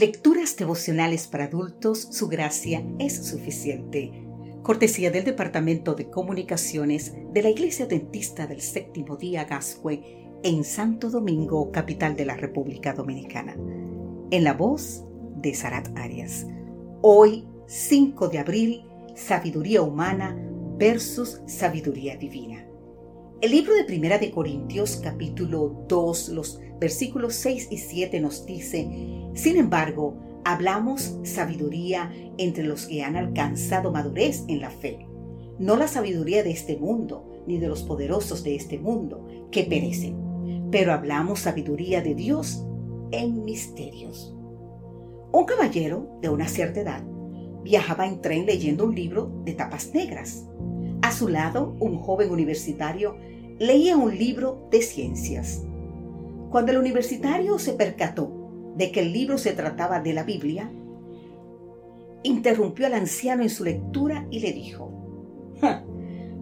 Lecturas devocionales para adultos, su gracia es suficiente. Cortesía del Departamento de Comunicaciones de la Iglesia Dentista del Séptimo Día Gascue en Santo Domingo, capital de la República Dominicana. En la voz de Sarat Arias. Hoy, 5 de abril, Sabiduría Humana versus Sabiduría Divina. El libro de Primera de Corintios capítulo 2, los versículos 6 y 7 nos dice, sin embargo, hablamos sabiduría entre los que han alcanzado madurez en la fe, no la sabiduría de este mundo, ni de los poderosos de este mundo, que perecen, pero hablamos sabiduría de Dios en misterios. Un caballero de una cierta edad viajaba en tren leyendo un libro de tapas negras. A su lado, un joven universitario leía un libro de ciencias. Cuando el universitario se percató de que el libro se trataba de la Biblia, interrumpió al anciano en su lectura y le dijo,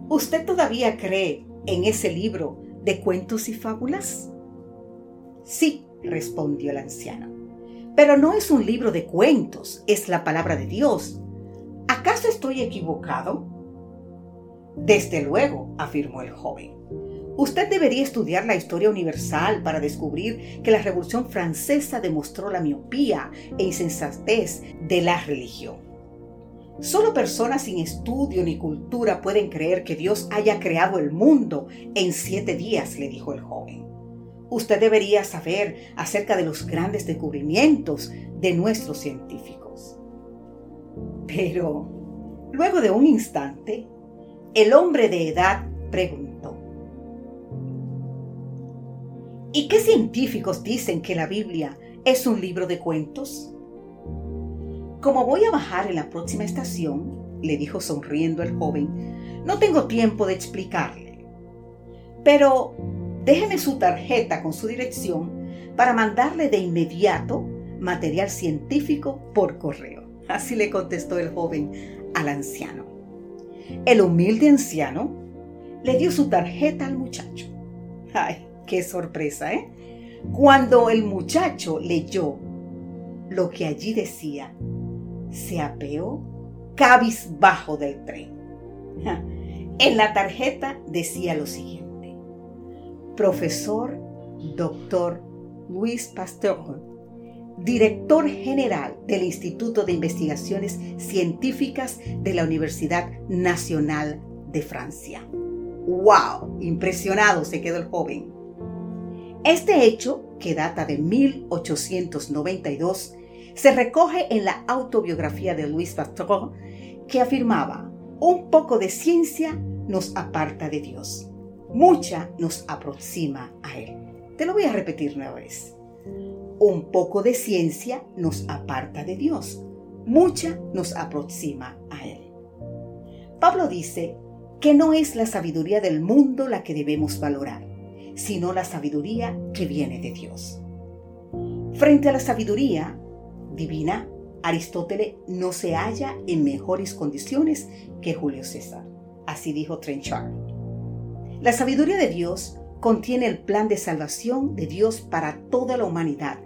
¿usted todavía cree en ese libro de cuentos y fábulas? Sí, respondió el anciano, pero no es un libro de cuentos, es la palabra de Dios. ¿Acaso estoy equivocado? Desde luego, afirmó el joven. Usted debería estudiar la historia universal para descubrir que la Revolución Francesa demostró la miopía e insensatez de la religión. Solo personas sin estudio ni cultura pueden creer que Dios haya creado el mundo en siete días, le dijo el joven. Usted debería saber acerca de los grandes descubrimientos de nuestros científicos. Pero, luego de un instante, el hombre de edad preguntó, ¿Y qué científicos dicen que la Biblia es un libro de cuentos? Como voy a bajar en la próxima estación, le dijo sonriendo el joven, no tengo tiempo de explicarle. Pero déjeme su tarjeta con su dirección para mandarle de inmediato material científico por correo. Así le contestó el joven al anciano. El humilde anciano le dio su tarjeta al muchacho. Ay, qué sorpresa, ¿eh? Cuando el muchacho leyó lo que allí decía, se apeó cabizbajo del tren. En la tarjeta decía lo siguiente. Profesor Doctor Luis Pasteur, director general del Instituto de Investigaciones Científicas de la Universidad Nacional de Francia. ¡Wow! Impresionado se quedó el joven. Este hecho, que data de 1892, se recoge en la autobiografía de Louis Pasteur, que afirmaba, un poco de ciencia nos aparta de Dios, mucha nos aproxima a Él. Te lo voy a repetir una vez. Un poco de ciencia nos aparta de Dios, mucha nos aproxima a Él. Pablo dice que no es la sabiduría del mundo la que debemos valorar, sino la sabiduría que viene de Dios. Frente a la sabiduría divina, Aristóteles no se halla en mejores condiciones que Julio César. Así dijo Trenchard. La sabiduría de Dios contiene el plan de salvación de Dios para toda la humanidad,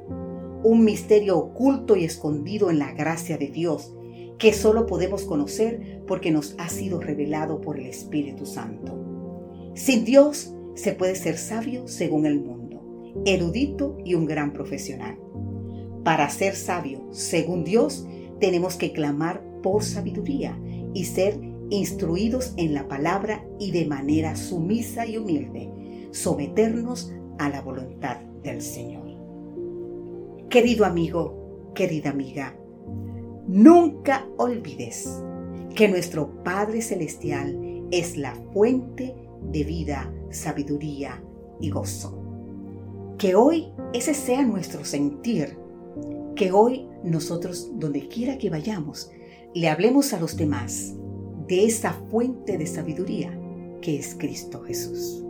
un misterio oculto y escondido en la gracia de Dios que solo podemos conocer porque nos ha sido revelado por el Espíritu Santo. Sin Dios se puede ser sabio según el mundo, erudito y un gran profesional. Para ser sabio según Dios, tenemos que clamar por sabiduría y ser instruidos en la palabra y de manera sumisa y humilde, someternos a la voluntad del Señor. Querido amigo, querida amiga, nunca olvides que nuestro Padre Celestial es la fuente de vida sabiduría y gozo. Que hoy ese sea nuestro sentir, que hoy nosotros, donde quiera que vayamos, le hablemos a los demás de esa fuente de sabiduría que es Cristo Jesús.